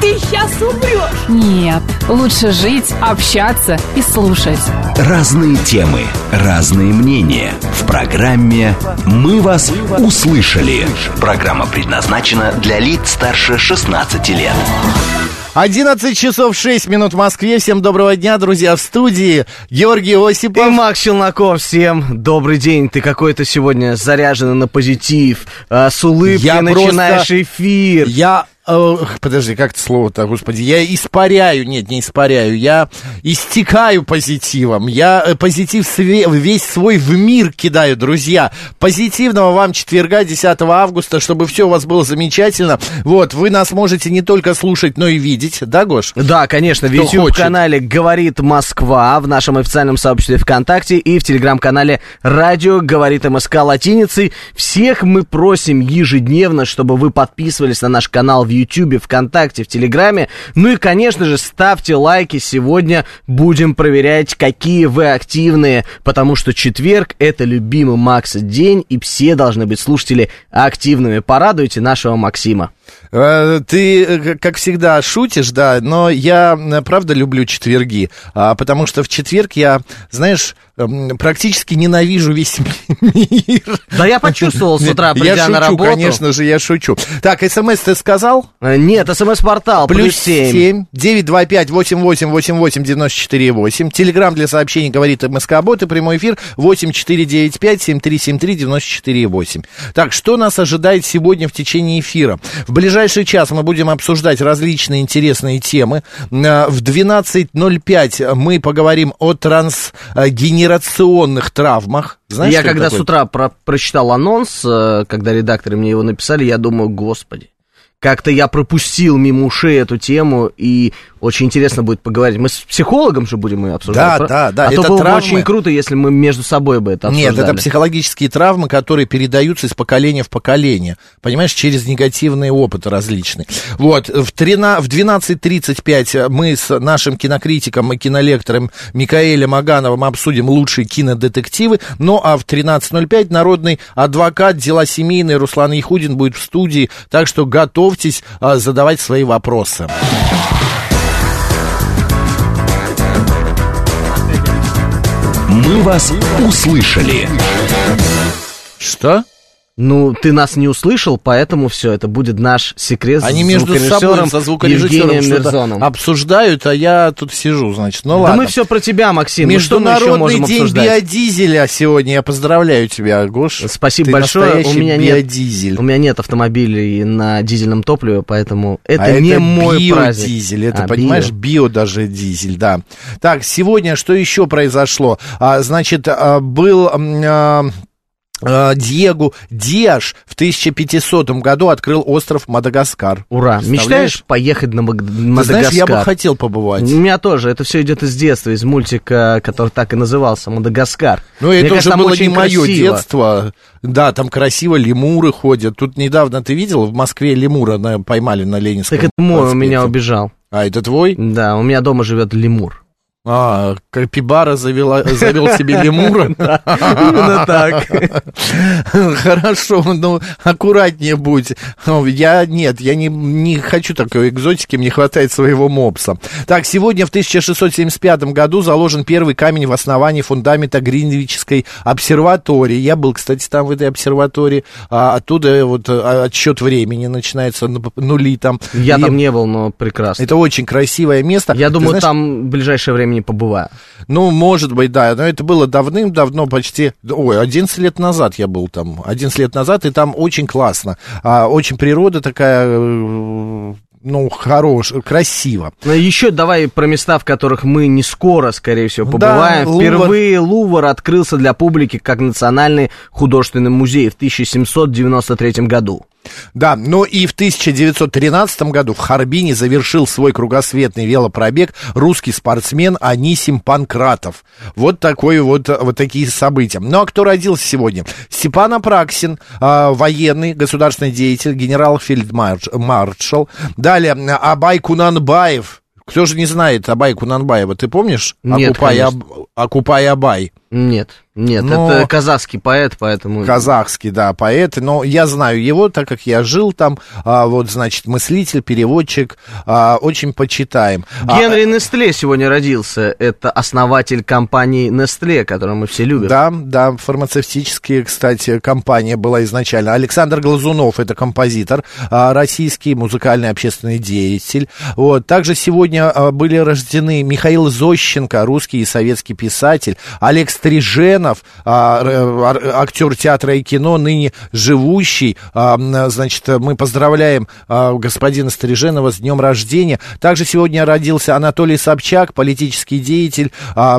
ты сейчас умрешь. Нет, лучше жить, общаться и слушать. Разные темы, разные мнения. В программе «Мы вас услышали». Программа предназначена для лиц старше 16 лет. 11 часов 6 минут в Москве. Всем доброго дня, друзья, в студии Георгий Осипов. И Макс Челноков, всем добрый день. Ты какой-то сегодня заряженный на позитив, а, с улыбкой Я начинаешь просто- эфир. Я... э, подожди, как это слово-то, господи? Я испаряю, нет, не испаряю, я истекаю позитивом. Я э, позитив весь свой в мир кидаю, друзья. Позитивного вам четверга, 10 августа, чтобы все у вас было замечательно. Вот, вы нас можете не только слушать, но и видеть, да, Гош? Да, конечно, в YouTube-канале «Говорит Москва», в нашем официальном сообществе ВКонтакте и в Телеграм-канале «Радио Говорит МСК» латиницей. Всех мы просим ежедневно, чтобы вы подписывались на наш канал в YouTube, ВКонтакте, в Телеграме. Ну и, конечно же, ставьте лайки. Сегодня будем проверять, какие вы активные, потому что четверг — это любимый Макса день, и все должны быть слушатели активными. Порадуйте нашего Максима. Э, Ты, э, как всегда, шутишь, да, но я, э, правда, люблю четверги, а, потому что в четверг я, знаешь, эм, практически ненавижу весь мир. Да я почувствовал с утра, Я придя шучу, на работу. конечно же, я шучу. Так, смс ты сказал? Э, Нет, смс-портал, плюс, Плюс 7. 7, 925 88 88 94 8. Телеграмм для сообщений говорит МСК Бот и прямой эфир 8495 7373 94 8. Так, что нас ожидает сегодня в течение эфира? В ближайший час мы будем обсуждать различные интересные темы. Э, В 12.05 мы поговорим о трансгенерационных травмах. Знаешь, я когда такое? с утра про- прочитал анонс, э, когда редакторы мне его написали, я думаю, господи, как-то я пропустил мимо ушей эту тему, и очень интересно будет поговорить. Мы с психологом же будем ее обсуждать. Да, про- да, да, А то это было бы травмы. очень круто, если мы между собой бы это обсуждали. Нет, это психологические травмы, которые передаются из поколения в поколение. Понимаешь, через негативные опыты различные. Вот, в, 13, в 12.35 мы с нашим кинокритиком и кинолектором Микаэлем Агановым обсудим лучшие кинодетективы. Ну, а в 13.05 народный адвокат, дела семейные Руслан Яхудин будет в студии. Так что готовьтесь а, задавать свои вопросы. «Мы вас услышали». Что? Ну, ты нас не услышал, поэтому все, это будет наш секрет Они с между собой со звукорежиссером Евгением обсуждают, а я тут сижу, значит. Ну Да ладно. мы все про тебя, Максим. Ну, Международный можем день обсуждать? биодизеля сегодня. Я поздравляю тебя, Гош. Спасибо Ты большое. У меня нет, биодизель. у меня нет автомобилей на дизельном топливе, поэтому это а не это мой биодизель, это, А, понимаешь, био. био даже дизель, да. Так, сегодня что еще произошло? А, значит, а, был... а, Диего Диаш в 1500 году открыл остров Мадагаскар. Ура. Мечтаешь поехать на Ты Мадагаскар? знаешь, я бы хотел побывать. У меня тоже. Это все идет из детства, из мультика, который так и назывался, Мадагаскар. Ну, Мне это кажется, уже было не мое красиво. детство. Да, там красиво лемуры ходят. Тут недавно ты видел, в Москве лемура на- поймали на Ленинском Так это мой, у меня убежал. А, это твой? Да, у меня дома живет лемур. А, Капибара завела, завел себе лемура. Именно так. Хорошо, ну, аккуратнее будь. Ну, Я, нет, я не, не хочу такой экзотики, мне хватает своего мопса. Так, сегодня в 1675 году заложен первый камень в основании фундамента Гринвичской обсерватории. Я был, кстати, там в этой обсерватории. А, оттуда вот а, отсчет времени начинается, ну, нули там. Я И там не был, но прекрасно. Это очень красивое место. Я Ты думаю, знаешь, там в ближайшее время не побываю. ну, может быть, да, но это было давным-давно, почти, ой, 11 лет назад я был там, 11 лет назад, и там очень классно, а, очень природа такая, э, ну, хорош, красиво. Ну, Еще давай про места, в которых мы не скоро, скорее всего, Да, побываем. Лувр. Впервые Лувр открылся для публики как национальный художественный музей в 1793 году. Да, ну и в 1913 году в Харбине завершил свой кругосветный велопробег русский спортсмен Анисим Панкратов. Вот такое вот, вот такие события. Ну а кто родился сегодня? Степан Апраксин, э, военный, государственный деятель, генерал-фельдмаршал. Далее Абай Кунанбаев. Кто же не знает Абай Кунанбаева? Ты помнишь? Нет, Акупай. Аб- Акупай Абай. Нет, нет, Но- это казахский поэт, поэтому... Казахский, да, поэт. Но я знаю его, так как я жил там. А, вот, значит, мыслитель, переводчик. а, очень почитаем. А, Генри Нестле сегодня родился. Это основатель компании Нестле, которую мы все любим. Да, да, фармацевтические, кстати, компания была изначально. Александр Глазунов, это композитор, а, российский музыкальный общественный деятель. Вот. Также сегодня а, были рождены Михаил Зощенко, русский и советский писатель, Олег Стриженов, а, актер театра и кино, ныне живущий. А, Значит, мы поздравляем а, господина Стриженова с днем рождения. Также сегодня родился Анатолий Собчак, политический деятель. А,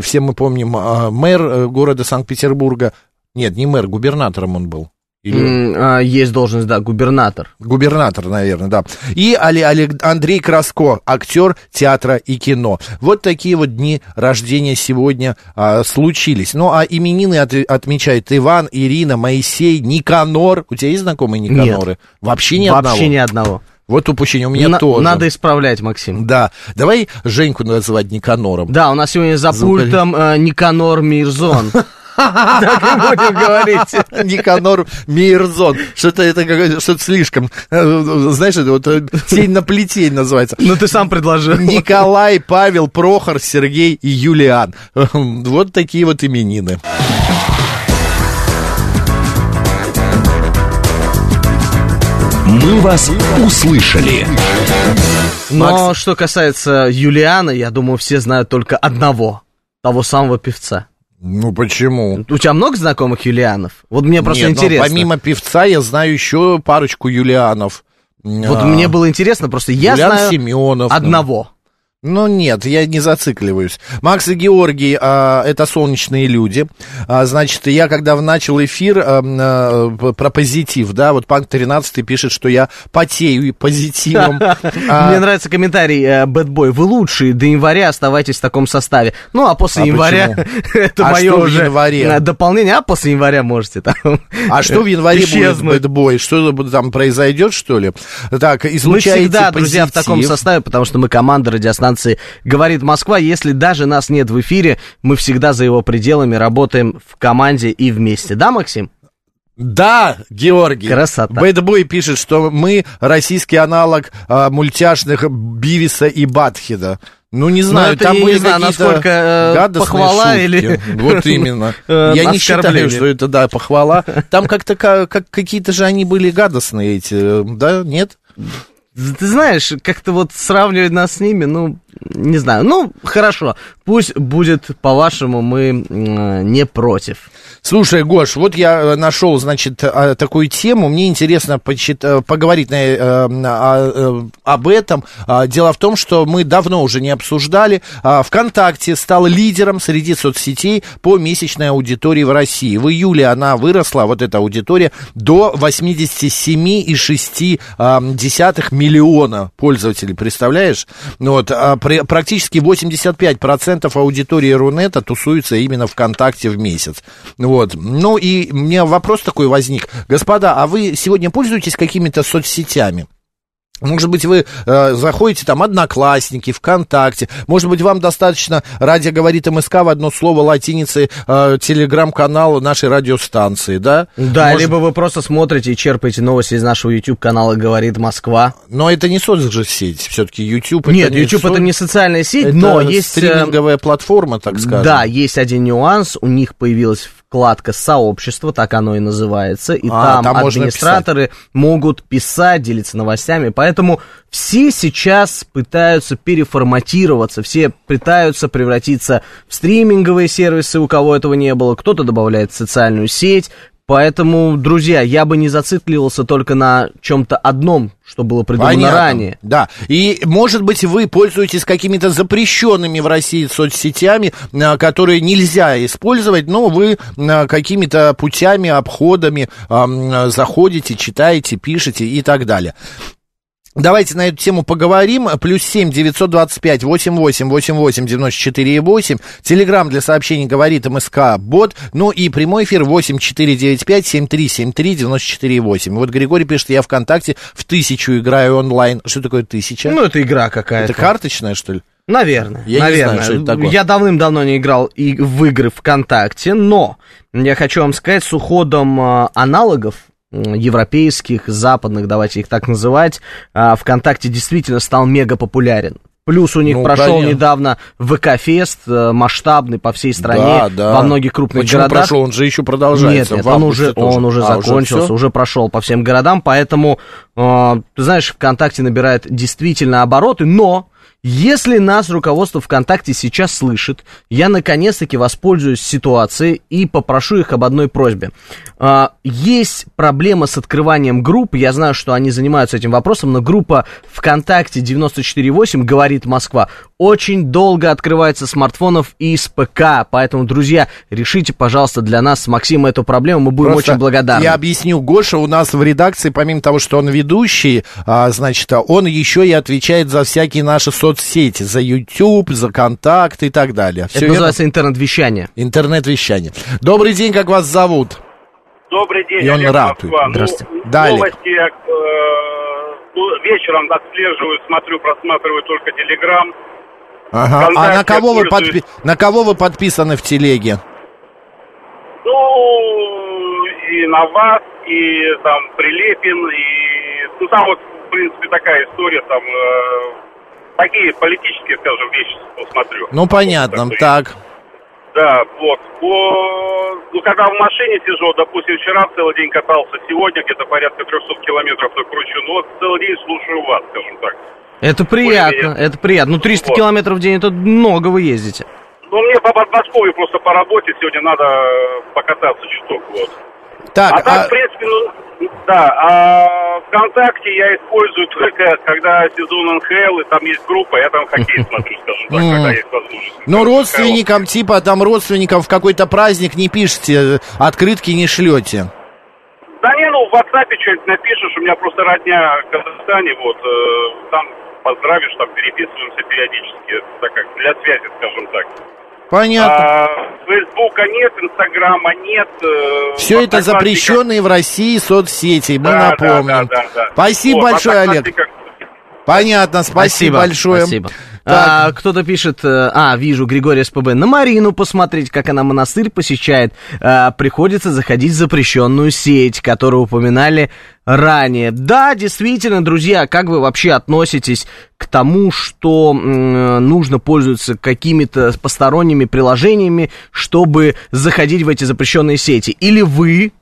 Все мы помним, мэр э, города Санкт-Петербурга. Нет, не мэр, губернатором он был. Или... А, есть должность, да, губернатор. Губернатор, наверное, да. И Али- Али- Андрей Краско, актер театра и кино. Вот такие вот дни рождения сегодня а, случились. Ну, а именины от- отмечают Иван, Ирина, Моисей, Никанор. У тебя есть знакомые Никаноры? Вообще ни Вообще одного? ни одного. Вот упущение, у меня На- тоже. Надо исправлять, Максим. Да, давай Женьку называть Никанором. Да, у нас сегодня за Звукарь. пультом э, Никанор Мирзон. Так и будем говорить. Никанор Мирзон. Что-то это какое-то, что-то слишком. э, Знаешь, это вот э, тень на плетень называется. Ну, ты сам предложил. Николай, Павел, Прохор, Сергей и Юлиан. Вот такие вот именины. «Мы вас услышали». Но что касается Юлиана, я думаю, все знают только одного. Того самого певца. Ну почему? У тебя много знакомых Юлианов? Вот мне просто Нет, ну, интересно. помимо певца я знаю еще парочку Юлианов. Вот А, мне было интересно, просто я Юлиан знаю Семенов. одного. Ну нет, я не зацикливаюсь. Макс и Георгий а, это солнечные люди. А, значит, я когда начал эфир а, п- про позитив, да, вот Панк 13 пишет, что я потею позитивом. Мне нравится комментарий э, Бэтбой. Вы лучшие, до января оставайтесь в таком составе. Ну, а после января это мое уже э, дополнение. А после января можете там А что в январе будет бэтбой? Что там произойдет, что ли? Так, Мы излучаете всегда, друзья, в таком составе, потому что мы команда радиостанции «Говорит Москва». Если даже нас нет в эфире, мы всегда за его пределами работаем в команде и вместе. Да, Максим? Да, Георгий. Красота. Бэтбой пишет, что мы российский аналог а, мультяшных Бивиса и Батхеда. Ну, не знаю, это там я не были знаю, какие-то насколько, э, похвала шутки. или- Вот именно. Э, Я не считаю, что это, да, похвала. Там как-то ка- как какие-то же они были гадостные эти, э, да, нет? Ты знаешь, как-то вот сравнивать нас с ними, ну, не знаю. Ну, хорошо, пусть будет по-вашему, мы м, не против. Слушай, Гош, вот я э, нашел, значит, э, такую тему. Мне интересно почит- э, поговорить на, э, э, об этом. А, Дело в том, что мы давно уже не обсуждали. А, ВКонтакте стал лидером среди соцсетей по месячной аудитории в России. В июле она выросла, вот эта аудитория, до 87,6 миллиона пользователей. Представляешь? Вот, а при- практически 85% аудитории Рунета тусуется именно ВКонтакте в месяц. Вот. Ну и у меня вопрос такой возник. Господа, а вы сегодня пользуетесь какими-то соцсетями? Может быть, вы э, заходите там Одноклассники, ВКонтакте. Может быть, вам достаточно радио говорит МСК в одно слово латиницы э, телеграм-канала нашей радиостанции, да? Да, Может- либо вы просто смотрите и черпаете новости из нашего YouTube-канала «Говорит Москва». Но это не соцсеть, все-таки YouTube. это Нет, не YouTube со- это не социальная сеть, это но есть... э, стриминговая платформа, так скажем. Да, есть один нюанс. У них появилась вкладка «Сообщество», так оно и называется. И А, там, там администраторы могут писать, делиться новостями. Поэтому все сейчас пытаются переформатироваться, все пытаются превратиться в стриминговые сервисы, у кого этого не было. Кто-то добавляет социальную сеть, Поэтому, друзья, я бы не зацикливался только на чем-то одном, что было придумано Понятно. ранее. Да. И, может быть, вы пользуетесь какими-то запрещенными в России соцсетями, а, которые нельзя использовать, но вы а, какими-то путями, обходами а, заходите, читаете, пишете и так далее. Давайте на эту тему поговорим. Плюс семь девятьсот двадцать пять восемь восемь восемь восемь девяносто четыре восемь. Телеграмм для сообщений говорит МСК Бот. Ну и прямой эфир восемь четыре девять пять семь три семь три девяносто четыре восемь. Вот Григорий пишет, я ВКонтакте в тысячу играю онлайн. Что такое тысяча? Ну, это игра какая-то. это карточная, что ли? Наверное. Я не наверное. знаю, что это такое. Я давным-давно не играл и в игры ВКонтакте, но я хочу вам сказать, с уходом а, аналогов европейских, западных, давайте их так называть, а, ВКонтакте действительно стал мега популярен. Плюс у них Ну, прошел конечно. недавно ВК-фест, э, масштабный по всей стране, Да, да. во многих крупных Почему городах. прошел? Он же еще Нет, продолжается. нет, В он уже, тоже. он уже А, закончился, всё? уже, прошел по всем городам, поэтому, э, ты знаешь, ВКонтакте набирает действительно обороты, но если нас руководство ВКонтакте сейчас слышит, я наконец-таки воспользуюсь ситуацией и попрошу их об одной просьбе. А, Есть проблема с открыванием групп, я знаю, что они занимаются этим вопросом, но группа ВКонтакте 94.8 говорит Москва, очень долго открывается смартфонов из ПК, поэтому, друзья, решите, пожалуйста, для нас с Максимом эту проблему, мы будем Просто очень благодарны. Я объясню, Гоша у нас в редакции, помимо того, что он ведущий, а, значит, он еще и отвечает за всякие наши соцсети, за YouTube, за контакт и так далее. Это Всё верно? называется интернет-вещание. Интернет-вещание. Добрый день, как вас зовут? Добрый день, И он Олег. Москва. Ну, Здравствуйте. Да, Олег. новости я э, ну, вечером отслеживаю, смотрю, просматриваю только Телеграм. Ага. А на кого, вы подпи- на кого вы подписаны в телеге? Ну, и на вас, и там Прилепин, и... Ну, там вот, в принципе, такая история, там... э, такие политические, скажем, вещи посмотрю. Ну, понятно, Вот, так. Да, вот. По... Ну, когда в машине сижу, допустим, вчера целый день катался, сегодня где-то порядка 300 километров накручу, ну, вот целый день слушаю вас, скажем так. Это приятно, Более-менее. это приятно. Ну, 300 Вот. километров в день, это много вы ездите. Ну, мне по Подмосковью просто по работе сегодня надо покататься чуток, вот. Так, А так, а- в принципе, ну, да, а ВКонтакте я использую только, когда сезон НХЛ, и там есть группа, я там хоккей смотрю, скажем так, когда есть возможность. ну, родственникам, типа, там, родственникам в какой-то праздник не пишете, открытки не шлете. Да не, ну, в WhatsApp что-нибудь напишешь, у меня просто родня в Казахстане, вот, э, там поздравишь, там переписываемся периодически, так как для связи, скажем так. Понятно. А, Фейсбука нет, Инстаграма нет. э, Все это запрещенные в России соцсети, мы Да, напомним. Да, да, да, да. Спасибо Вот, в большое, Олег. Понятно, спасибо, большое. Спасибо. А, кто-то пишет, э, а, вижу, Григорий СПБ, на Марину посмотреть, как она монастырь посещает. А, приходится заходить в запрещенную сеть, которую упоминали ранее. Да, действительно, друзья, как вы вообще относитесь к тому, что м, нужно пользоваться какими-то посторонними приложениями, чтобы заходить в эти запрещенные сети? Или вы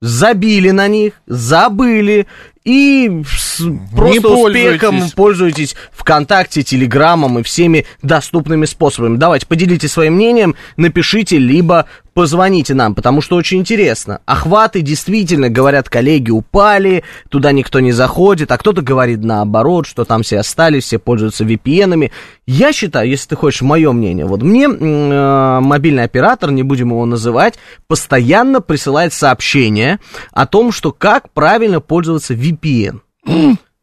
забили на них, забыли и с- просто успехом пользуетесь. пользуетесь ВКонтакте, Телеграмом и всеми доступными способами. Давайте, поделитесь своим мнением, напишите, либо позвоните нам, потому что очень интересно. Охваты действительно, говорят коллеги, упали, туда никто не заходит, а кто-то говорит наоборот, что там все остались, все пользуются VPN-ами. Я считаю, если ты хочешь мое мнение, вот мне э, мобильный оператор, не будем его называть, постоянно присылает сообщение о том, что как правильно пользоваться VPN.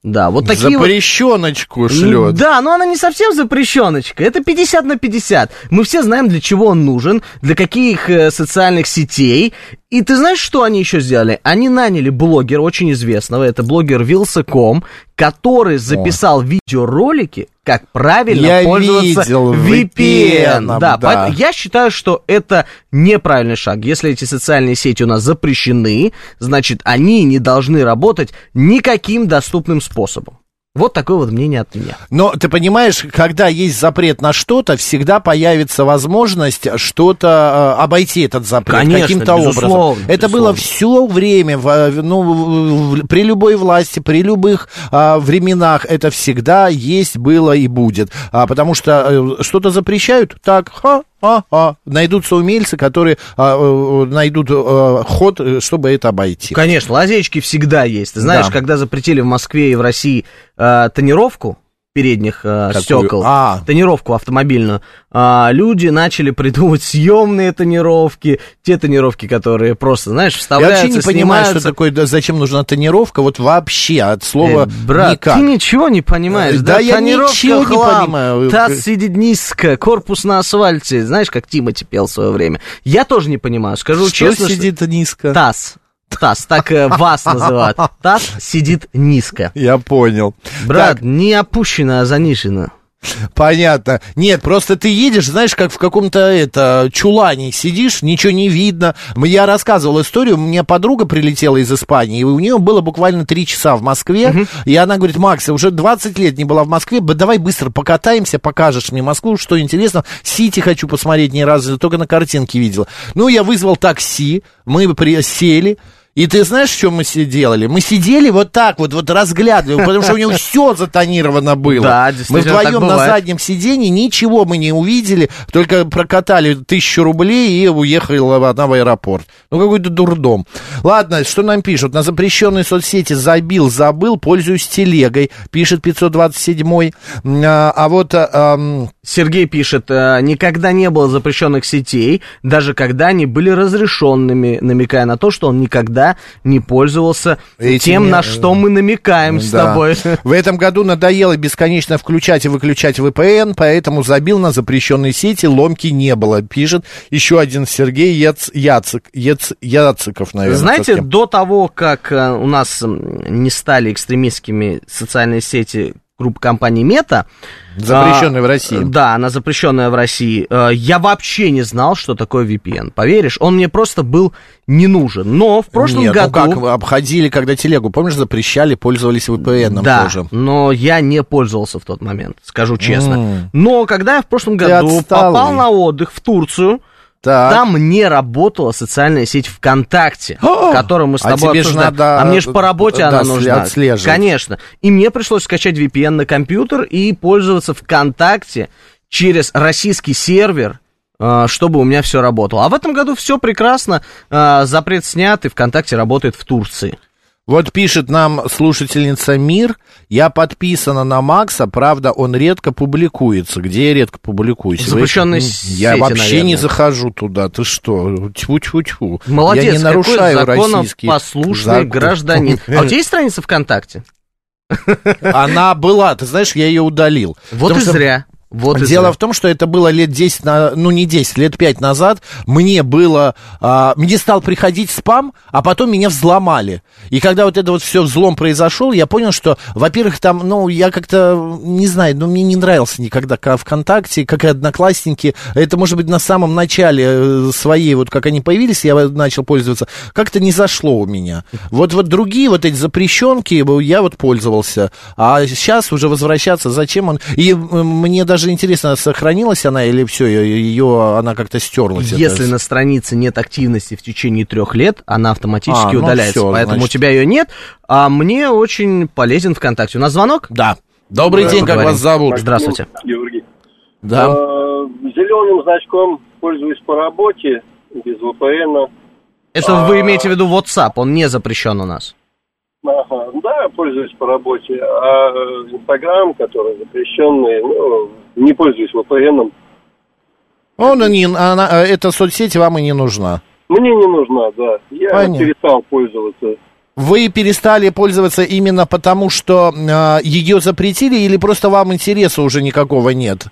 Да, вот такие вот Запрещеночку ну, шлет. Да, но она не совсем запрещеночка. Это 50 на 50. Мы все знаем, для чего он нужен, для каких э, социальных сетей. И ты знаешь, что они еще сделали? Они наняли блогера очень известного, это блогер Вилсаком, который записал видеоролики, как правильно Я пользоваться видел VPN. VPN, Да, да. я считаю, что это неправильный шаг. Если эти социальные сети у нас запрещены, значит, они не должны работать никаким доступным способом. Вот такое вот мнение от меня. Но ты понимаешь, когда есть запрет на что-то, всегда появится возможность что-то э, обойти этот запрет Конечно, каким-то безусловно, образом. Это было все время, в- в- ну, в- при любой власти, при любых а, временах, это всегда есть, было и будет. А, потому что э, что-то запрещают, так, ха, а, а, найдутся умельцы, которые а, э, найдут а, ход, э, чтобы это обойти. Конечно, лазейки всегда есть. Ты знаешь, Да. когда запретили в Москве и в России э, тонировку передних э, Какую? стекол, А. тонировку автомобильную, а, люди начали придумывать съемные тонировки, те тонировки, которые просто, знаешь, Я вставляются, вообще не понимаю, что такое, да, зачем нужна тонировка, вот вообще от слова Э, брат, никак. ты ничего не понимаешь. Да я Тонировка ничего не хлам, понимаю. Таз сидит низко, корпус на асфальте. Знаешь, как Тимати пел в свое время. Я тоже не понимаю. Скажу Что честно, что- сидит низко? Таз. Таз, так э, вас называют. Таз сидит низко. Я понял. Брат, Так, не опущено, а занижено. понятно. Нет, просто ты едешь, знаешь, как в каком-то это чулане сидишь, ничего не видно. Я рассказывал историю, у меня подруга прилетела из Испании, и у нее было буквально три часа в Москве, и она говорит, Макс, я уже 20 лет не была в Москве, давай быстро покатаемся, покажешь мне Москву, что интересно. Сити хочу посмотреть ни разу, только на картинке видела. Ну, я вызвал такси, мы сели, и ты знаешь, что мы си- делали? Мы сидели вот так вот, вот разглядывали, потому что у него все затонировано было. Да, мы действительно, так вдвоем на заднем сиденье ничего мы не увидели, только прокатали тысячу рублей и уехала она в аэропорт. Ну, какой-то дурдом. Ладно, что нам пишут? На запрещенной соцсети забил, забыл, пользуюсь телегой, пишет 527-й. А, а вот... а, ам, Сергей пишет, э, никогда не было запрещенных сетей, даже когда они были разрешенными, намекая на то, что он никогда не пользовался Этими, тем, на э, что мы намекаем с Да. тобой. В этом году надоело бесконечно включать и выключать VPN, поэтому забил на запрещенные сети, ломки не было, пишет еще один Сергей Яц, Яцик, Яц, Яциков, наверное. Знаете, до того, как э, у нас не стали экстремистскими социальные сети группы компании Мета, Запрещенные а, в России. Да, она запрещенная в России. э, Я вообще не знал, что такое VPN. Поверишь, он мне просто был не нужен. Но в прошлом Нет, году... ну как, обходили, когда телегу, помнишь, запрещали, пользовались VPN да, тоже. но я не пользовался в тот момент, скажу честно. М. Но когда я в прошлом Ты году отсталый. попал на отдых в Турцию, Так. там не работала социальная сеть ВКонтакте, О! которую мы с А тобой ж обсуждаем. надо, а мне же по работе да, она нужна. отслеживать. Конечно. И мне пришлось скачать VPN на компьютер и пользоваться ВКонтакте через российский сервер, э, чтобы у меня все работало. А в этом году все прекрасно, э, запрет снят, и ВКонтакте работает в Турции. Вот пишет нам слушательница Мир, я подписана на Макса, правда, он редко публикуется. Где я редко публикуюсь? В запрещенной Вы- сети, Я вообще не наверное. захожу туда, ты что? Тьфу-тьфу-тьфу. Молодец, я не нарушаю какой российские законопослушный законы. гражданин. А у тебя есть страница ВКонтакте? Она была, ты знаешь, я ее удалил. Вот и что зря. Вот Дело зря. в том, что это было лет 10, на, ну не 10, лет 5 назад. Мне было, а, мне стал приходить спам, а потом меня взломали. И когда вот это вот все взлом произошел, я понял, что, во-первых, там, ну, я как-то, не знаю, ну, мне не нравился никогда ка- ВКонтакте, как и Одноклассники. Это, может быть, на самом начале э, своей, вот как они появились, я начал пользоваться, как-то не зашло у меня. Вот, вот другие вот эти запрещенки, я вот пользовался. А сейчас уже возвращаться, зачем он... И мне даже интересно, сохранилась она или все, ее, она как-то стерлась. Если Это- на странице нет активности в течение трех лет, она автоматически А, ну удаляется. всё, Поэтому значит. у тебя ее нет. А мне очень полезен ВКонтакте. У нас звонок? Да. Добрый день, как вас зовут? Здравствуйте. Георгий. Да. Зеленым значком пользуюсь по работе, без VPN. Это вы имеете в виду WhatsApp, он не запрещен у нас. Ага, да, пользуюсь по работе. А Инстаграм, который запрещенный, ну, не пользуюсь VPN. Он не, она, э, эта соцсеть вам и не нужна. Мне не нужна, да. Я Понятно. перестал пользоваться. Вы перестали пользоваться именно потому, что ее запретили, или просто вам интереса уже никакого нет?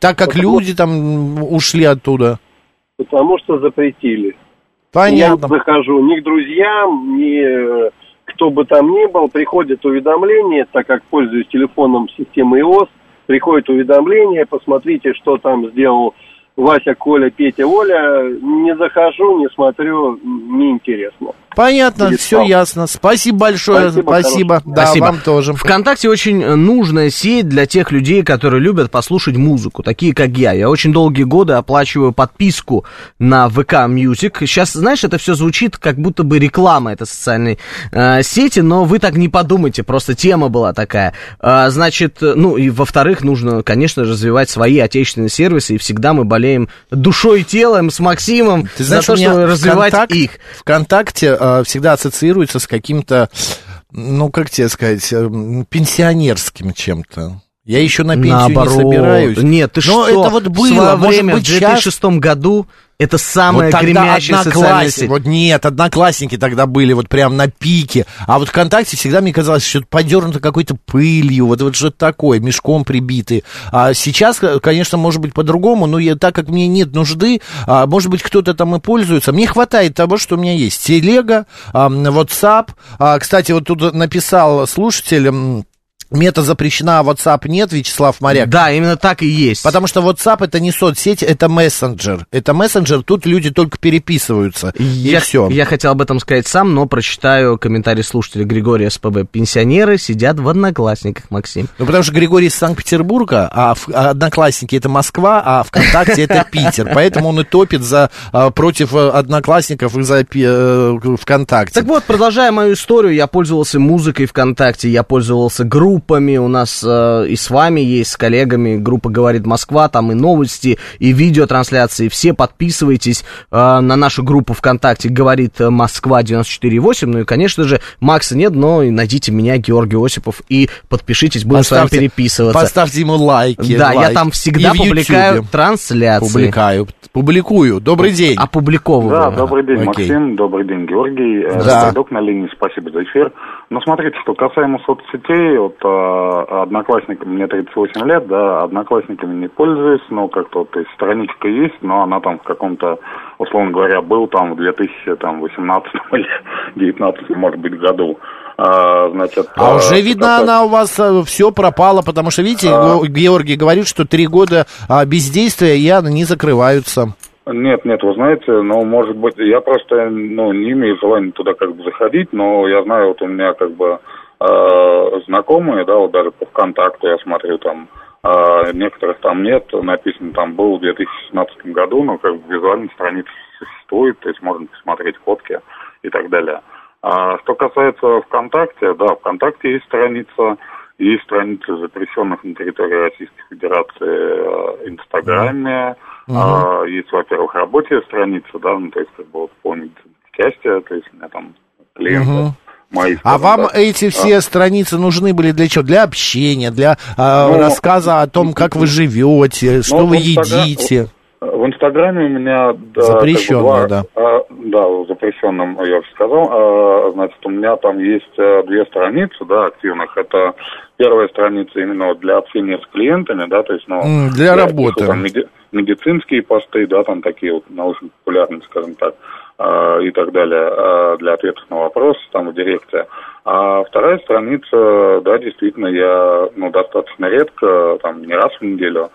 Так как Потому- люди там ушли оттуда. Потому что запретили. Понятно. Я захожу ни к друзьям, ни э, кто бы там ни был, приходит уведомление, так как пользуюсь телефоном системы iOS, приходит уведомление, посмотрите, что там сделал Вася, Коля, Петя, Оля. Не захожу, не смотрю, неинтересно. Понятно, Перестал. все ясно. Спасибо большое. Спасибо, Спасибо. Да, Спасибо. вам тоже. ВКонтакте очень нужная сеть для тех людей, которые любят послушать музыку, такие как я. Я очень долгие годы оплачиваю подписку на ВК Music. Сейчас, знаешь, это все звучит как будто бы реклама этой социальной э, сети, но вы так не подумайте, просто тема была такая. Э, значит, ну и во-вторых, нужно, конечно, развивать свои отечественные сервисы, и всегда мы болеем болеем душой и телом с Максимом Ты знаешь, за то, чтобы развивать ВКонтакт- их. ВКонтакте э, всегда ассоциируется с каким-то, ну, как тебе сказать, э, пенсионерским чем-то. Я еще на пенсию Наоборот. не собираюсь. Нет, ты Но что? это вот В было, может время, быть, в щас- 2006 году это самая вот одноклассники, сеть. вот нет, одноклассники тогда были вот прям на пике, а вот ВКонтакте всегда мне казалось, что подернуто какой-то пылью, вот, вот что-то такое, мешком прибитый. А сейчас, конечно, может быть по-другому, но я, так как мне нет нужды, а, может быть, кто-то там и пользуется, мне хватает того, что у меня есть. Телега, а, WhatsApp, А, кстати, вот тут написал слушатель... Мета запрещена, а WhatsApp нет, Вячеслав Моряк. Да, именно так и есть. Потому что WhatsApp это не соцсеть, это мессенджер. Это мессенджер, тут люди только переписываются. Я, и все. я хотел об этом сказать сам, но прочитаю комментарий слушателя Григория СПБ. Пенсионеры сидят в одноклассниках, Максим. Ну, потому что Григорий из Санкт-Петербурга, а, в- а Одноклассники это Москва, а ВКонтакте это Питер. Поэтому он и топит за, а, против э, Одноклассников и за э, ВКонтакте. Так вот, продолжая мою историю, я пользовался музыкой ВКонтакте, я пользовался группами, у нас э, и с вами есть, с коллегами, группа «Говорит Москва», там и новости, и видеотрансляции, все подписывайтесь э, на нашу группу ВКонтакте «Говорит Москва 94.8», ну и, конечно же, Макса нет, но и найдите меня, Георгий Осипов, и подпишитесь, будем с вами Поставьте- переписываться. Поставьте ему лайки. да, я лайк. там всегда И публикаю трансляции. Публикаю. Публикую. Добрый день. Опубликовываю. Да, добрый день, Окей. Максим, добрый день, Георгий. Да. Гайдок на линии, спасибо за эфир. Но смотрите, что касаемо соцсетей, вот э, одноклассникам, мне 38 лет, да, одноклассниками не пользуюсь, но как-то то есть страничка есть, но она там в каком-то, условно говоря, был там в 2018 или 2019, может быть, году. А, значит, А э, уже видно, касается- она у вас все пропала, потому что, видите, А. Ге- Георгий говорит, что три года а, бездействия и они закрываются. Нет, нет, вы знаете, ну, может быть, я просто, ну, не имею желания туда как бы заходить, но я знаю, вот у меня как бы э, знакомые, да, вот даже по ВКонтакту я смотрю там, э, некоторых там нет, написано там был в 2016 году, но как бы визуальная страница существует, то есть можно посмотреть фотки и так далее. А что касается ВКонтакте, да, ВКонтакте есть страница, есть страницы запрещенных на территории Российской Федерации э, Инстаграме, а, есть, во-первых, рабочая страница, да, ну, то есть, как бы, вот, по части, то есть, у меня там клиенты Мгм. Мои. А вам так. эти все страницы нужны были для чего? Для общения, для а, Ну, рассказа о том, как вы живете, что Ну, вы в Инстагра- едите. В Инстаграме у меня... Да, Запрещенно, как бы два- а, да, в запрещенном, я уже сказал. А, значит, у меня там есть э, две страницы, да, активных. Это первая страница именно для общения с клиентами, да, то есть, ну... Для я работы. пишу там меди- медицинские посты, да, там такие вот научно-популярные, скажем так, и так далее, а, для ответов на вопросы там в директе. А вторая страница, да, действительно, я, ну, достаточно редко, там, не раз в неделю,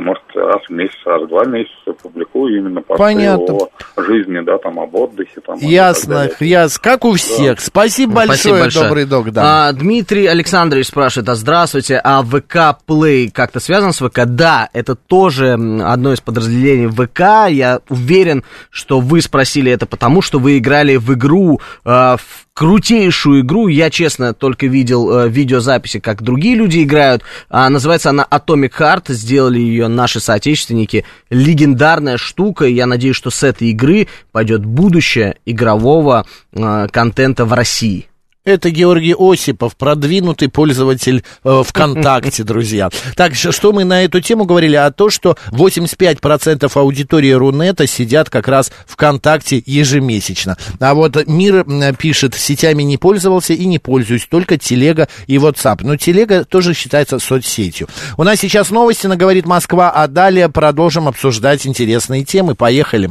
может, раз в месяц, раз в два месяца публикую именно посты Понятно. о жизни, да, там, об отдыхе, там, Ясно, ясно. Как у всех. Спасибо большое, Спасибо большое. добрый док, да. А, Дмитрий Александрович спрашивает, а здравствуйте, а ВК Play как-то связан с ВК? Да, это тоже одно из подразделений ВК. Я уверен, что вы спросили это потому, что вы играли в игру, э, в крутейшую игру. Я, честно, только видел э, видеозаписи, как другие люди играют. А, называется она Atomic Heart. Сделали ее наши соотечественники. Легендарная штука. Я надеюсь, что с этой игры пойдет будущее игрового э, контента в России. Это Георгий Осипов, продвинутый пользователь э, ВКонтакте, друзья. Так, что мы на эту тему говорили? А то, что 85% аудитории Рунета сидят как раз ВКонтакте ежемесячно. А вот Мир пишет, сетями не пользовался и не пользуюсь, только Телега и WhatsApp. Но Телега тоже считается соцсетью. У нас сейчас новости на «Говорит Москва», а далее продолжим обсуждать интересные темы. Поехали.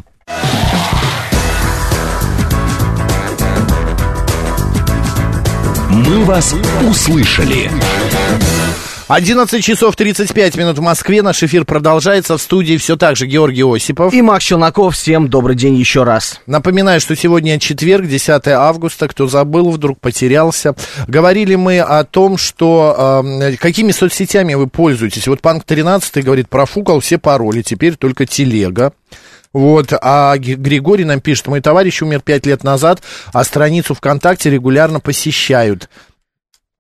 «Мы вас услышали». 11 часов 35 минут в Москве. Наш эфир продолжается. В студии все так же Георгий Осипов. И Макс Челноков, всем добрый день еще раз. Напоминаю, что сегодня четверг, 10 августа. Кто забыл, вдруг потерялся. Говорили мы о том, что э, какими соцсетями вы пользуетесь. Вот Панк 13 говорит, профукал все пароли, теперь только телега. Вот, а Григорий нам пишет, мой товарищ умер пять лет назад, а страницу ВКонтакте регулярно посещают.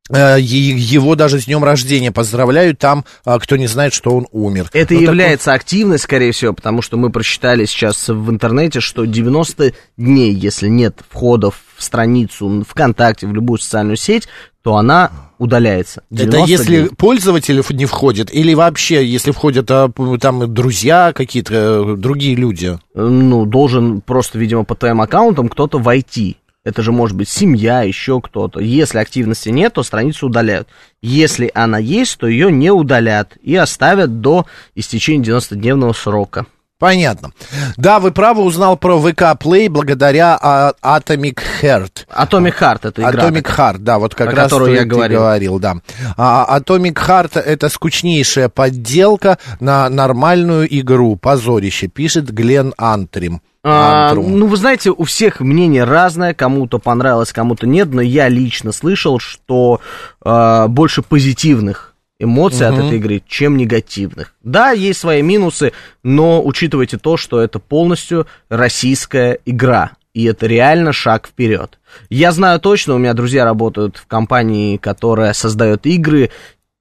э, его даже с днем рождения поздравляют там, а, кто не знает, что он умер. Это Ну, является активность, скорее всего, потому что мы прочитали сейчас в интернете, что 90 дней, если нет входов в страницу ВКонтакте, в любую социальную сеть, то она удаляется. Это 90 если дней. пользователи ф- не входят, или вообще, если входят а, там друзья какие-то, э, другие люди? Ну, должен просто, видимо, по твоим аккаунтам кто-то войти. Это же может быть семья, еще кто-то. Если активности нет, то страницу удаляют. Если она есть, то ее не удалят и оставят до истечения 90-дневного срока. Понятно. Да, вы правы, узнал про ВК Play благодаря а, Atomic Heart. Atomic Heart это игра. Atomic Heart, да, вот как раз которую я говорил. говорил, да. А, Atomic Heart это скучнейшая подделка на нормальную игру. Позорище, пишет Глен Антрим. А, ну, вы знаете, у всех мнение разное, кому-то понравилось, кому-то нет, но я лично слышал, что а, больше позитивных эмоций от Мгм. этой игры, чем негативных. Да, есть свои минусы, но учитывайте то, что это полностью российская игра. И это реально шаг вперед. Я знаю точно, у меня друзья работают в компании, которая создает игры,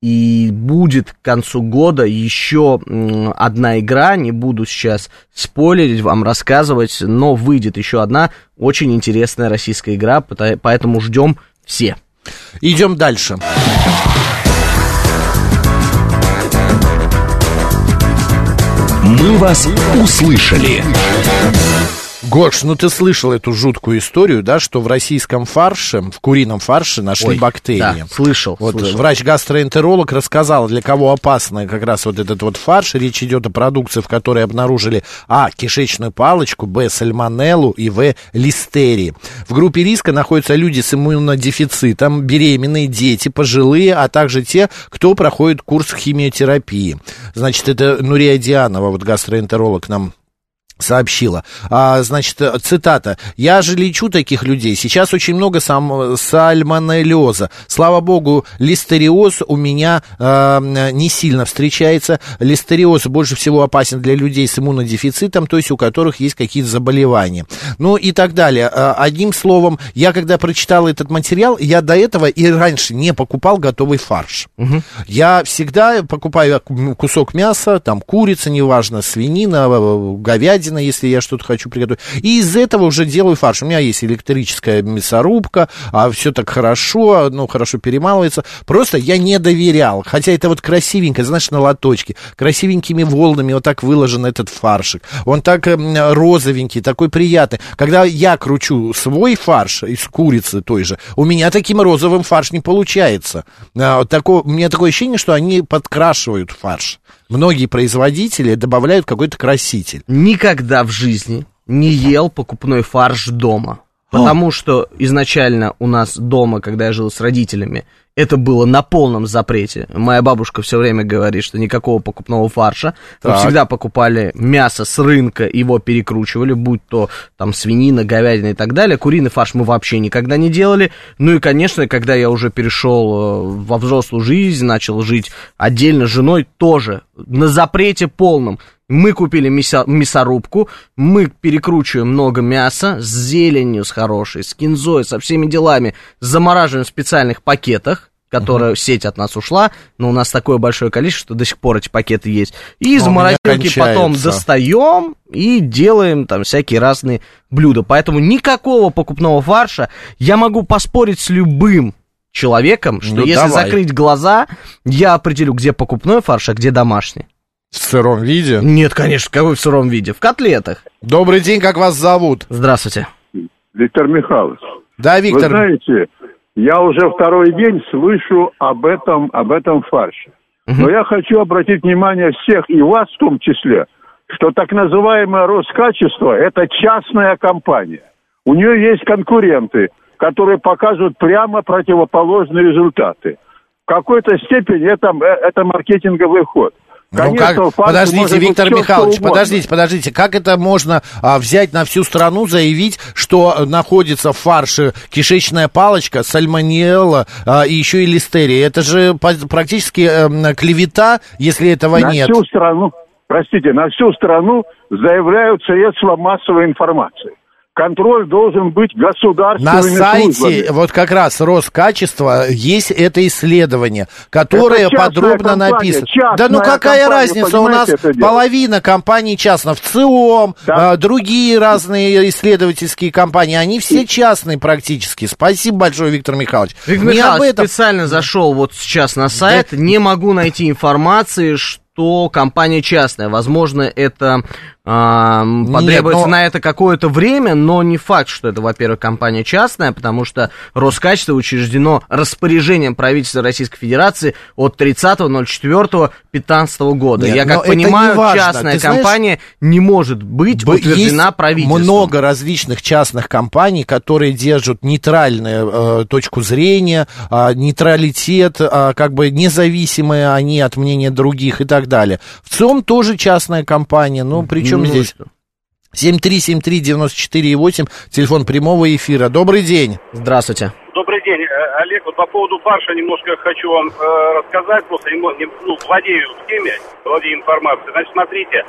и будет к концу года еще одна игра, не буду сейчас спойлерить, вам рассказывать, но выйдет еще одна очень интересная российская игра, поэтому ждем все. Идем дальше. «Мы вас услышали». Гош, ну ты слышал эту жуткую историю, да, что в российском фарше, в курином фарше нашли Ой, бактерии. да, слышал, Вот слышал. врач-гастроэнтеролог рассказал, для кого опасно как раз вот этот вот фарш. Речь идет о продукции, в которой обнаружили а. кишечную палочку, б. сальмонеллу и в. листерии. В группе риска находятся люди с иммунодефицитом, беременные, дети, пожилые, а также те, кто проходит курс химиотерапии. Значит, это Нурия Дианова, вот гастроэнтеролог нам сообщила. А, значит, э, цитата. «Я же лечу таких людей. Сейчас очень много сам, сальмонеллеза. Слава богу, листериоз у меня э, не сильно встречается. Листериоз больше всего опасен для людей с иммунодефицитом, то есть у которых есть какие-то заболевания. Ну и так далее. Э, Одним словом, я когда прочитал этот материал, я до этого и раньше не покупал готовый фарш. Я всегда покупаю ку- кусок мяса, там курица, неважно, свинина, э, говядина, если я что-то хочу приготовить. И из этого уже делаю фарш. У меня есть электрическая мясорубка, а все так хорошо, ну, хорошо перемалывается. Просто я не доверял. Хотя это вот красивенько, знаешь, на лоточке. Красивенькими волнами вот так выложен этот фаршик. Он так эм, розовенький, такой приятный. Когда я кручу свой фарш из курицы той же, у меня таким розовым фарш не получается. А, вот тако- у меня такое ощущение, что они подкрашивают фарш. Многие производители добавляют какой-то краситель. Никогда в жизни не ел покупной фарш дома. Потому что изначально у нас дома, когда я жил с родителями, это было на полном запрете. Моя бабушка все время говорит, что никакого покупного фарша. Мы Так. всегда покупали мясо с рынка, его перекручивали, будь то там свинина, говядина и так далее. Куриный фарш мы вообще никогда не делали. Ну и, конечно, когда я уже перешел э, во взрослую жизнь, начал жить отдельно с женой, тоже на запрете полном. Мы купили мясо- мясорубку, мы перекручиваем много мяса с зеленью, с хорошей, с кинзой, со всеми делами, замораживаем в специальных пакетах, которая сеть от нас ушла, но у нас такое большое количество, что до сих пор эти пакеты есть. И из Но у меня морозилки потом достаем и делаем там всякие разные блюда. Поэтому никакого покупного фарша я могу поспорить с любым человеком, что Ну, если давай. закрыть глаза, я определю, где покупной фарш, а где домашний. В сыром виде. Нет, конечно, какой в сыром виде? В котлетах. Добрый день, как вас зовут? Здравствуйте. Виктор Михайлович, Да, Виктор. вы знаете, я уже второй день слышу об этом, об этом фарше. Но я хочу обратить внимание всех, и вас в том числе, что так называемое Роскачество – это частная компания. У нее есть конкуренты, которые показывают прямо противоположные результаты. В какой-то степени это, э, это маркетинговый ход. Ну как, подождите, быть Виктор Михайлович, подождите, подождите, как это можно а, взять на всю страну, заявить, что э, находится в фарше кишечная палочка, сальмонелла а, и еще и листерия? Это же практически эм, клевета, если этого на нет. всю страну, простите, на всю страну заявляют средства массовой информации. Контроль должен быть государственными На сайте, службами. вот как раз Роскачество, есть это исследование, которое Это подробно компания, написано. Да ну какая компания, разница, у нас половина компаний частных, в ЦИОМ, а, другие разные исследовательские компании, они все частные практически. Спасибо большое, Виктор Михайлович. Виктор Не Михайлович, об этом. специально зашел вот сейчас на сайт, не могу найти информации, что компания частная. Возможно, это а, потребуется но- на это какое-то время, но не факт, что это, во-первых, компания частная, потому что Роскачество учреждено распоряжением правительства Российской Федерации от 30.04.15 года. Нет, Я но как понимаю, частная Ты знаешь, компания не может быть Б- утверждена есть правительством. много различных частных компаний, которые держат нейтральную э, точку зрения, а, нейтралитет, а, как бы независимые они от мнения других и так далее. В ЦИОМ тоже частная компания, ну причем Ну и здесь... что? 7373948, телефон прямого эфира. Добрый день. Здравствуйте. Добрый день, Э, Олег. Вот по поводу фарша немножко хочу вам э, рассказать, просто ну, владею в теме, владею информацией. Значит, смотрите,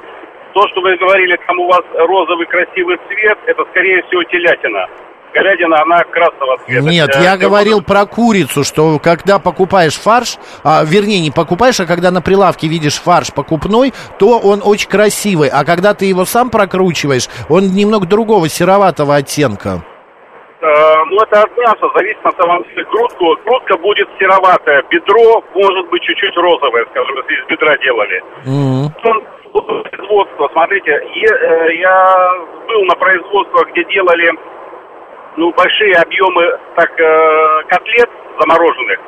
то, что вы говорили, там у вас розовый красивый цвет, это, скорее всего, телятина. Говядина, она красного цвета. Нет, я э, говорил про курицу, что когда покупаешь фарш, а, вернее, не покупаешь, а когда на прилавке видишь фарш покупной, то он очень красивый, а когда ты его сам прокручиваешь, он немного другого сероватого оттенка. Э, ну, это от мяса, зависит на самом деле. Грудку, грудка будет сероватая, бедро может быть чуть-чуть розовое, скажем, если из бедра делали. Мгм. Потом производство, смотрите, е- э, я был на производствах, где делали ну, большие объемы так, э, котлет замороженных.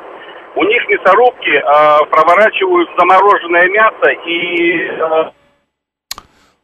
У них мясорубки э, проворачивают замороженное мясо и э,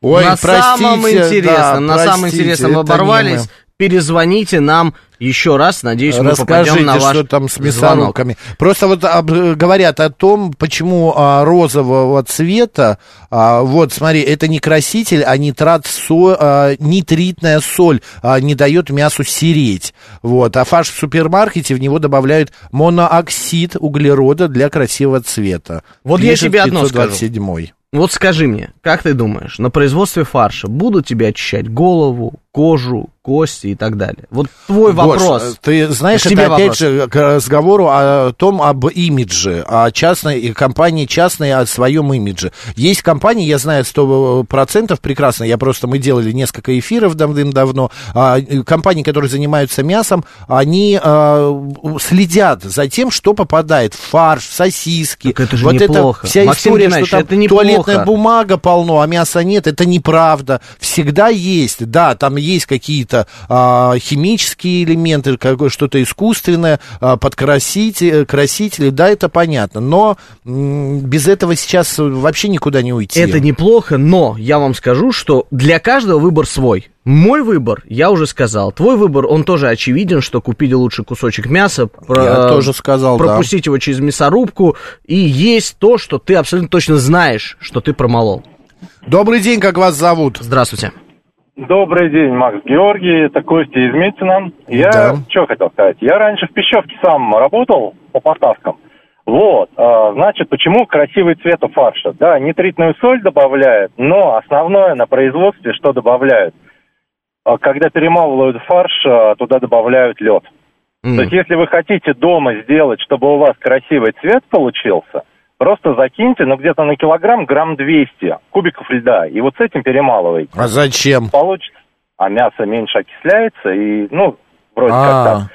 Ой, на самом простите, интересном, да, на самом простите, интересном это не оборвались. Перезвоните нам еще раз, надеюсь, мы Расскажите, попадем на ваш что там с звонок. мясорубками. Просто вот об- говорят о том, почему а, розового цвета, а, вот смотри, это не краситель, а нитрат со, а, нитритная соль а, не дает мясу сереть. Вот, а фарш в супермаркете в него добавляют монооксид углерода для красивого цвета. Вот я Пишет тебе одно скажу. 527. Вот скажи мне, как ты думаешь, на производстве фарша будут тебе очищать голову, кожу, кости и так далее? Вот твой Гош, вопрос. ты знаешь, это опять вопрос. же к разговору о том, об имидже, о частной, компании частные о своем имидже. Есть компании, я знаю сто процентов прекрасно, я просто, мы делали несколько эфиров давным-давно, а, компании, которые занимаются мясом, они а, следят за тем, что попадает в фарш, сосиски. Так это же вот неплохо. это вся Максим история, Геннадьевич, что там это неплохо. туалетная бумага полно, а мяса нет, это неправда. Всегда есть, да, там есть какие-то а, химические элементы, что-то искусственное, а, подкрасители, красители, да, это понятно. Но м, без этого сейчас вообще никуда не уйти. Это неплохо, но я вам скажу, что для каждого выбор свой. Мой выбор, я уже сказал. Твой выбор, он тоже очевиден, что купили лучше кусочек мяса, Я тоже сказал, да. пропустить его через мясорубку и есть то, что ты абсолютно точно знаешь, что ты промолол. Добрый день, как вас зовут? Здравствуйте. Добрый день, Макс Георгий, это Костя из Метина. Я Да. что хотел сказать? Я раньше в пищевке сам работал по поставкам. Вот, а, значит, почему красивый цвет у фарша? Да, нитритную соль добавляют, но основное на производстве что добавляют? А, Когда перемалывают фарш, а, туда добавляют лед. То есть, если вы хотите дома сделать, чтобы у вас красивый цвет получился, просто закиньте, ну, где-то на килограмм, грамм 200 кубиков льда, и вот с этим перемалывайте. А зачем? Получится. А мясо меньше окисляется, и, ну, вроде А. как так.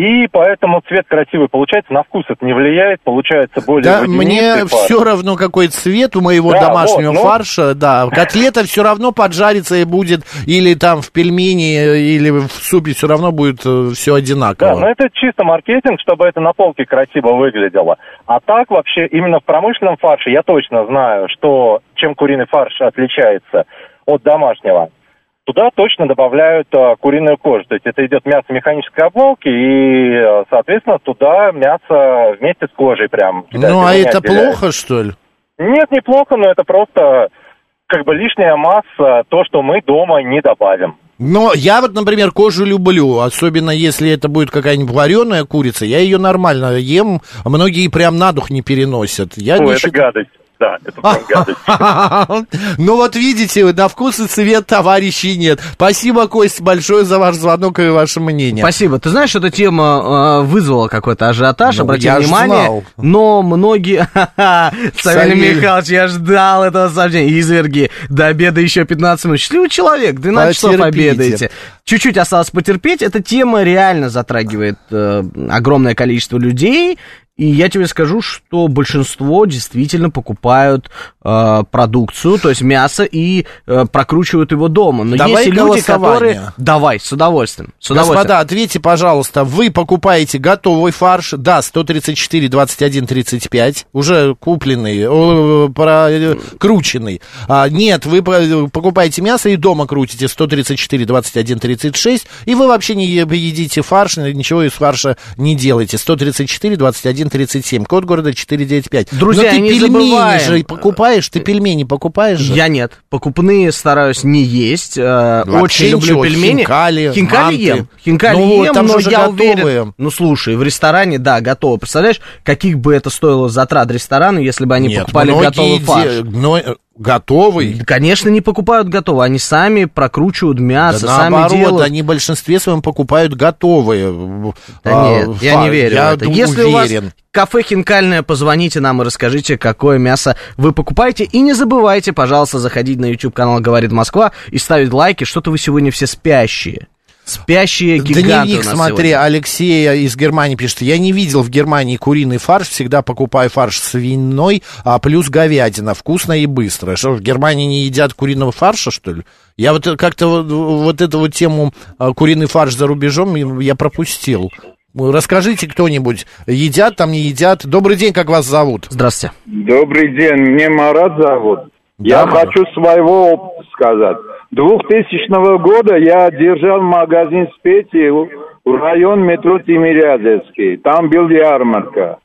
И поэтому цвет красивый получается, на вкус это не влияет, получается более Да, мне фарш. все равно, какой цвет у моего Да, домашнего вот, ну. фарша, да. Котлета все равно поджарится и будет, или там в пельмени, или в супе, все равно будет все Да, одинаково. но это чисто маркетинг, чтобы это на полке красиво выглядело. А так вообще именно в промышленном фарше я точно знаю, что чем куриный фарш отличается от домашнего. Туда точно добавляют а, куриную кожу. То есть это идет мясо механической обвалки, и, а, соответственно, туда мясо вместе с кожей прям Ну, а это отделяют. плохо, что ли? Нет, неплохо, но это просто как бы лишняя масса, то, что мы дома не добавим. Но я вот, например, кожу люблю, особенно если это будет какая-нибудь вареная курица, я ее нормально ем, многие прям на дух не переносят. Я Ой, не это считаю- гадость. Да, это прям гадость. Ну вот видите, на вкус и цвет товарищей нет. Спасибо, Кость, большое за ваш звонок и ваше мнение. Спасибо. Ты знаешь, эта тема э, вызвала какой-то ажиотаж, Ну, обрати я ж внимание. знал. Но многие... Савелий. Михайлович, я ждал этого сообщения. Изверги, до обеда еще 15 минут. Счастливый человек, 12 часов Потерпите. обедаете. Чуть-чуть осталось потерпеть. Эта тема реально затрагивает э, огромное количество людей. И я тебе скажу, что большинство действительно покупают э, продукцию, то есть мясо, и э, прокручивают его дома. Но Давай есть и люди, которые... Давай, с удовольствием. С удовольствием. Господа, ответьте, пожалуйста, вы покупаете готовый фарш? Да, 134, 21, 35, уже купленный, о, прокрученный. А, нет, вы по- покупаете мясо и дома крутите 134, 21, 36, и вы вообще не едите фарш, ничего из фарша не делаете. 134, 21, 37, код города 495. Друзья, Но ты не пельмени забываем. же покупаешь, ты пельмени покупаешь же? Я нет. Покупные стараюсь не есть. э, Вообще Очень люблю ничего, пельмени. хинкали, Хинкали манты. ем. Хинкали Ну ем, там но я готовые. уверен. Ну слушай, в ресторане, да, готово. Представляешь, каких бы это стоило затрат ресторану, если бы они Нет, покупали готовый де- фарш? э, готовый? Конечно, не покупают готовый. Они сами прокручивают мясо, Да сами наоборот, делают. они в большинстве своем покупают готовые. Да а, нет, я фа- не верю Я в это. ду- Если у вас уверен. кафе хинкальное, позвоните нам и расскажите, какое мясо вы покупаете. И не забывайте, пожалуйста, заходить на YouTube-канал «Говорит Москва» и ставить лайки. Что-то вы сегодня все спящие. Спящие гиганты Дневник, у нас смотри, сегодня. Алексей из Германии пишет. Я не видел в Германии куриный фарш, всегда покупаю фарш свиной, а плюс говядина. Вкусно и быстро. Что, в Германии не едят куриного фарша, что ли? Я вот как-то вот, вот эту вот тему а, куриный фарш за рубежом я пропустил. Расскажите кто-нибудь, едят там, не едят? Добрый день, как вас зовут? Здравствуйте. Добрый день, мне Марат зовут. я Марат. хочу своего опыта сказать. 2000 года я держал магазин специи в район метро Тимирязевский. Там был ярмарка.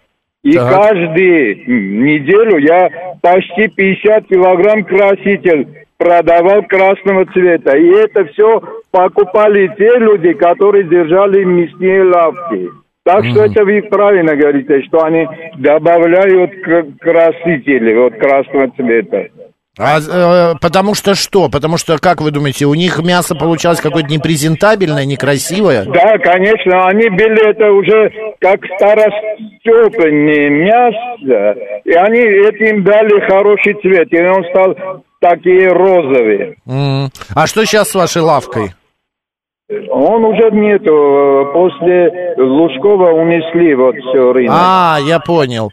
И Так. каждую неделю я почти 50 килограмм краситель продавал красного цвета. И это все покупали те люди, которые держали мясные лавки. Так что это вы правильно говорите, что они добавляют красители вот красного цвета. А, э, потому что что? Потому что, как вы думаете, у них мясо получалось какое-то непрезентабельное, некрасивое? Да, конечно, они были это уже как старостепенное мясо, и они этим дали хороший цвет, и он стал такие розовые. М. А что сейчас с вашей лавкой? Он уже нету, после Лужкова унесли вот все рынок. А, я понял.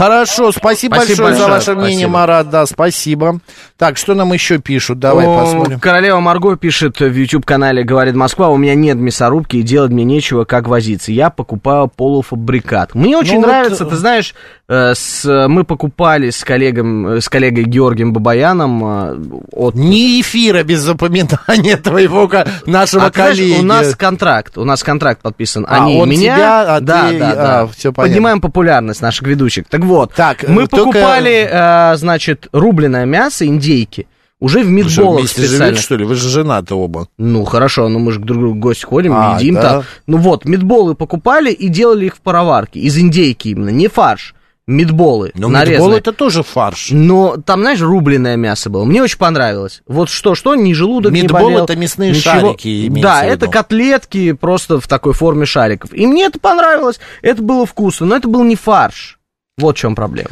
Хорошо, спасибо, Спасибо большое, за большое, ваше мнение, спасибо. Марат. Да, спасибо. Так, что нам еще пишут? Давай О, посмотрим. Королева Марго пишет в YouTube-канале «Говорит Москва», у меня нет мясорубки и делать мне нечего, как возиться. Я покупаю полуфабрикат. Мне очень Ну вот, нравится, ты знаешь, э, с, мы покупали с, коллегом, э, с коллегой Георгием Бабаяном э, от... Не эфира без запоминания твоего нашего А ты знаешь, коллеги. у нас контракт, у нас контракт подписан. А, Они он меня, тебя, а да, ты- да, да. а, всё понятно. Поднимаем популярность наших ведущих. Так вот, Так, мы э, только- покупали, э, значит, рубленое мясо индейки. Уже в мидболах вместе специально. живете, что ли? Вы же женаты оба. Ну, хорошо, но мы же друг к другу в гости ходим, А, едим да? там. Ну вот, мидболы покупали и делали их в пароварке. Из индейки именно, не фарш. Мидболы Но нарезанные. митбол это тоже фарш. Но там, знаешь, рубленое мясо было. Мне очень понравилось. Вот что-что, ни желудок не Митбол болел. это мясные ничего. шарики, Да, это котлетки просто в такой форме шариков. И мне это понравилось. Это было вкусно, но это был не фарш. Вот в чем проблема.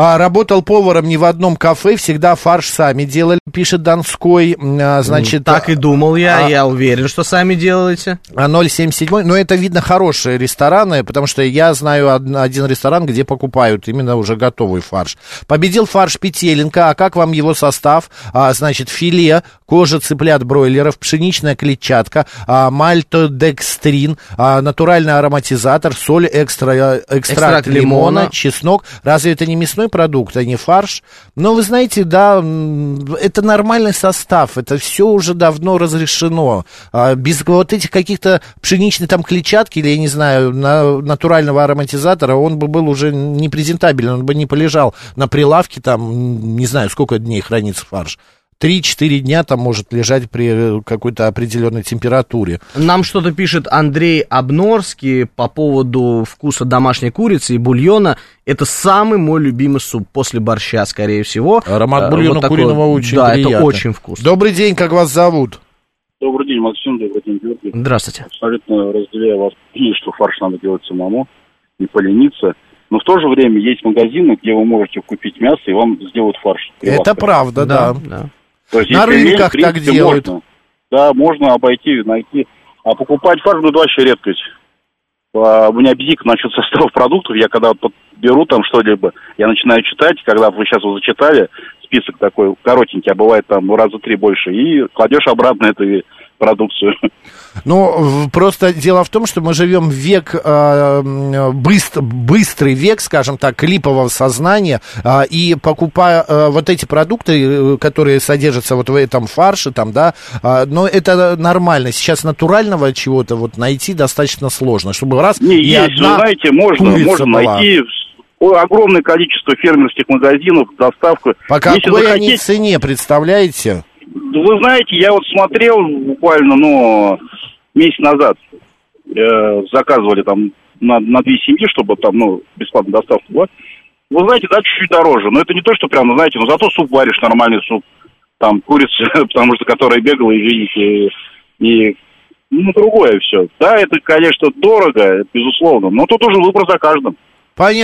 А, работал поваром не в одном кафе, всегда фарш сами делали, пишет Донской. А, значит, Так и думал я, а- я уверен, что сами делаете. А 077, но это, видно, хорошие рестораны, потому что я знаю од- один ресторан, где покупают именно уже готовый фарш. Победил фарш Петеленко, а как вам его состав? А, значит, филе, кожа цыплят бройлеров, пшеничная клетчатка, а, мальтодекстрин, а, натуральный ароматизатор, соль, экстра, экстракт, Экстракт лимона, лимона. чеснок. Разве это не мясной продукт, а не фарш? Но вы знаете, да, это нормальный состав, это все уже давно разрешено. А, без вот этих каких-то пшеничной там клетчатки или, я не знаю, на- натурального ароматизатора, он бы был уже не презентабелен, он бы не полежал на прилавке там, не знаю, сколько дней хранится фарш. 3-4 дня там может лежать при э, какой-то определенной температуре. Нам что-то пишет Андрей Обнорский по поводу вкуса домашней курицы и бульона. Это самый мой любимый суп после борща, скорее всего. Аромат Э, бульона вот такой куриного очень Да, приятный. это очень вкусно. Добрый день, как вас зовут? Добрый день, Максим, добрый день, Георгий. Здравствуйте. Абсолютно разделяю вас мнение, что фарш надо делать самому, не полениться. Но в то же время есть магазины, где вы можете купить мясо и вам сделают фарш. Это правда, да. То есть, На рынках принципе, так делают. Можно. Да, можно обойти, найти. А покупать фарш, ну, это вообще редкость. А, У меня бзик насчет составов продуктов. Я когда вот беру там что-либо, я начинаю читать, когда вы сейчас вот зачитали, список такой коротенький, а бывает там ну, раза три больше, и кладешь обратно эту продукцию. Ну, просто дело в том, что мы живем в век, э, быстр- быстрый век, скажем так, клипового сознания, а, и покупая э, вот эти продукты, э, которые содержатся вот в этом фарше, там, да, а, но это нормально. Сейчас натурального чего-то вот найти достаточно сложно, чтобы раз Не, и есть, одна знаете, можно, можно была. найти огромное количество фермерских магазинов, доставку. По Если какой они цене, представляете? Вы знаете, я вот смотрел буквально, ну, месяц назад, э, заказывали там на, на две семьи, чтобы там, ну, бесплатная доставка была. Вы знаете, да, чуть-чуть дороже, но это не то, что прям, ну, знаете, но зато суп варишь, нормальный суп, там, курица, потому что, которая бегала, извините, и, ну, другое все. Да, это, конечно, дорого, безусловно, но тут уже выбор за каждым.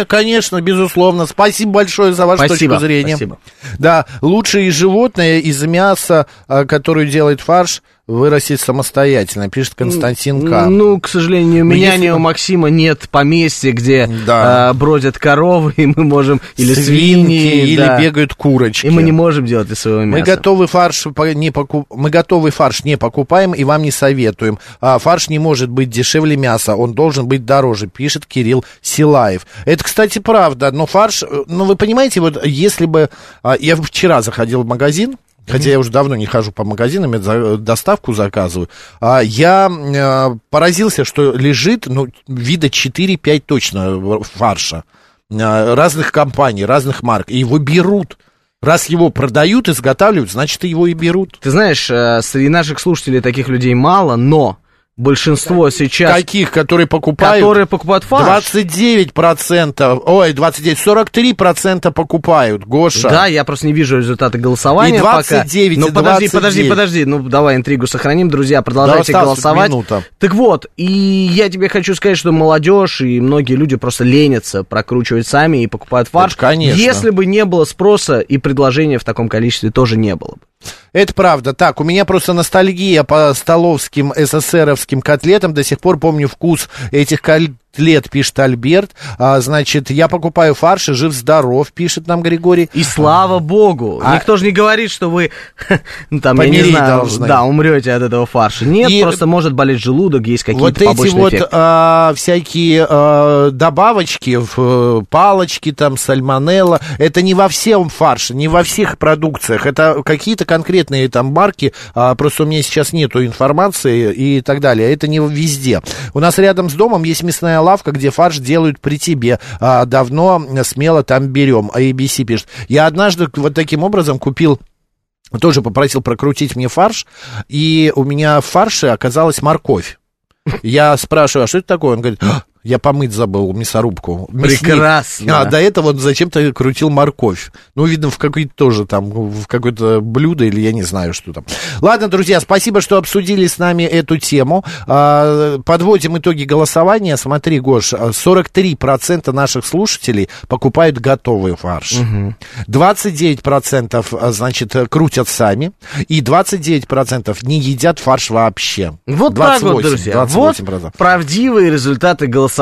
Конечно, безусловно. Спасибо большое за вашу Спасибо, точку зрения. спасибо. Да, лучшее из животное из мяса, а, которое делает фарш, вырастить самостоятельно, пишет Константин К. Ну, к сожалению, у меня если ни у Максима нет поместья, где Да. а, бродят коровы, и мы можем... Или Свинки, свиньи, или да. бегают курочки. И мы не можем делать из своего Мы мяса. готовый фарш не покуп... мы готовый фарш не покупаем и вам не советуем. А, фарш не может быть дешевле мяса, он должен быть дороже, пишет Кирилл Силаев. Это, кстати, правда, но фарш, э, ну вы понимаете, вот если бы а, я вчера заходил в магазин, Хотя я уже давно не хожу по магазинам, я доставку заказываю. А, я э, поразился, что лежит, ну, вида 4-5 точно фарша. э, разных компаний, разных марк. И его берут. Раз его продают, изготавливают, значит, его и берут. Ты знаешь, э, среди наших слушателей таких людей мало, но большинство сейчас... Каких, которые покупают? Которые покупают фарш. 29%, ой, 29, 43% покупают, Гоша. Да, я просто не вижу результаты голосования И 29, пока. и Ну, подожди, 29. подожди, подожди. Ну, давай интригу сохраним, друзья, продолжайте Да, голосовать. минута. Так вот, и я тебе хочу сказать, что молодежь и многие люди просто ленятся прокручивать сами и покупают фарш. Это конечно. Если бы не было спроса и предложения в таком количестве тоже не было бы. Это правда. Так, у меня просто ностальгия по столовским СССРовским котлетам. До сих пор помню вкус этих котлет, пишет Альберт. А, значит, я покупаю фарш и жив-здоров, пишет нам Григорий. И слава богу, А- никто же не говорит, что вы, ну, там, я не знаю, должны. да, умрете от этого фарша. Нет, И- просто может болеть желудок, есть какие-то Вот эти побочные вот эффекты. а, всякие а, добавочки, в, э, палочки, там, сальмонелла, это не во всем фарше, не во всех продукциях, это какие-то конкретные там марки, а, просто у меня сейчас нету информации и так далее, это не везде. У нас рядом с домом есть мясная лавка, где фарш делают при тебе, А, давно смело там берем, а ABC пишет. Я однажды вот таким образом купил тоже попросил прокрутить мне фарш, и у меня в фарше оказалась морковь. Я спрашиваю, а что это такое? Он говорит, «А, я помыть забыл мясорубку. Мясник». Прекрасно. А до этого зачем-то крутил морковь. Ну, видно, в какой-то тоже там, в какое-то блюдо или я не знаю, что там. Ладно, друзья, спасибо, что обсудили с нами эту тему. А, Подводим итоги голосования. Смотри, Гош, а, 43% наших слушателей покупают готовый фарш. 29% а, значит, крутят сами. И 29% не едят фарш вообще. Вот так вот, 28, друзья. Вот 28%. правдивые результаты голосования.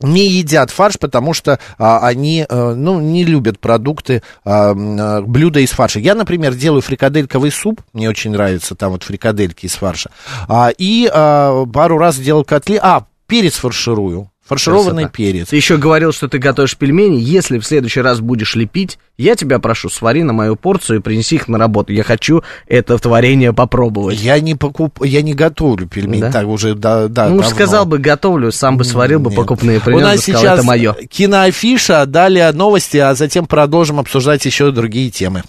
Не едят фарш, потому что а, они, э, ну, не любят продукты, а, а, блюда из фарша. Я, например, делаю фрикадельковый суп, мне очень нравится там вот фрикадельки из фарша, а, и а, пару раз делал котли, а, перец фарширую, фаршированный Красота. перец. Ты еще говорил, что ты готовишь пельмени. Если в следующий раз будешь лепить, я тебя прошу, свари на мою порцию и принеси их на работу. Я хочу это творение попробовать. Я не покуп, я не готовлю пельмени, Да? так уже, да, да, ну, давно. сказал бы, готовлю, сам бы сварил бы Нет. покупные, У принес бы, нас сказал, сейчас это мое. киноафиша, далее новости, а затем продолжим обсуждать еще другие темы.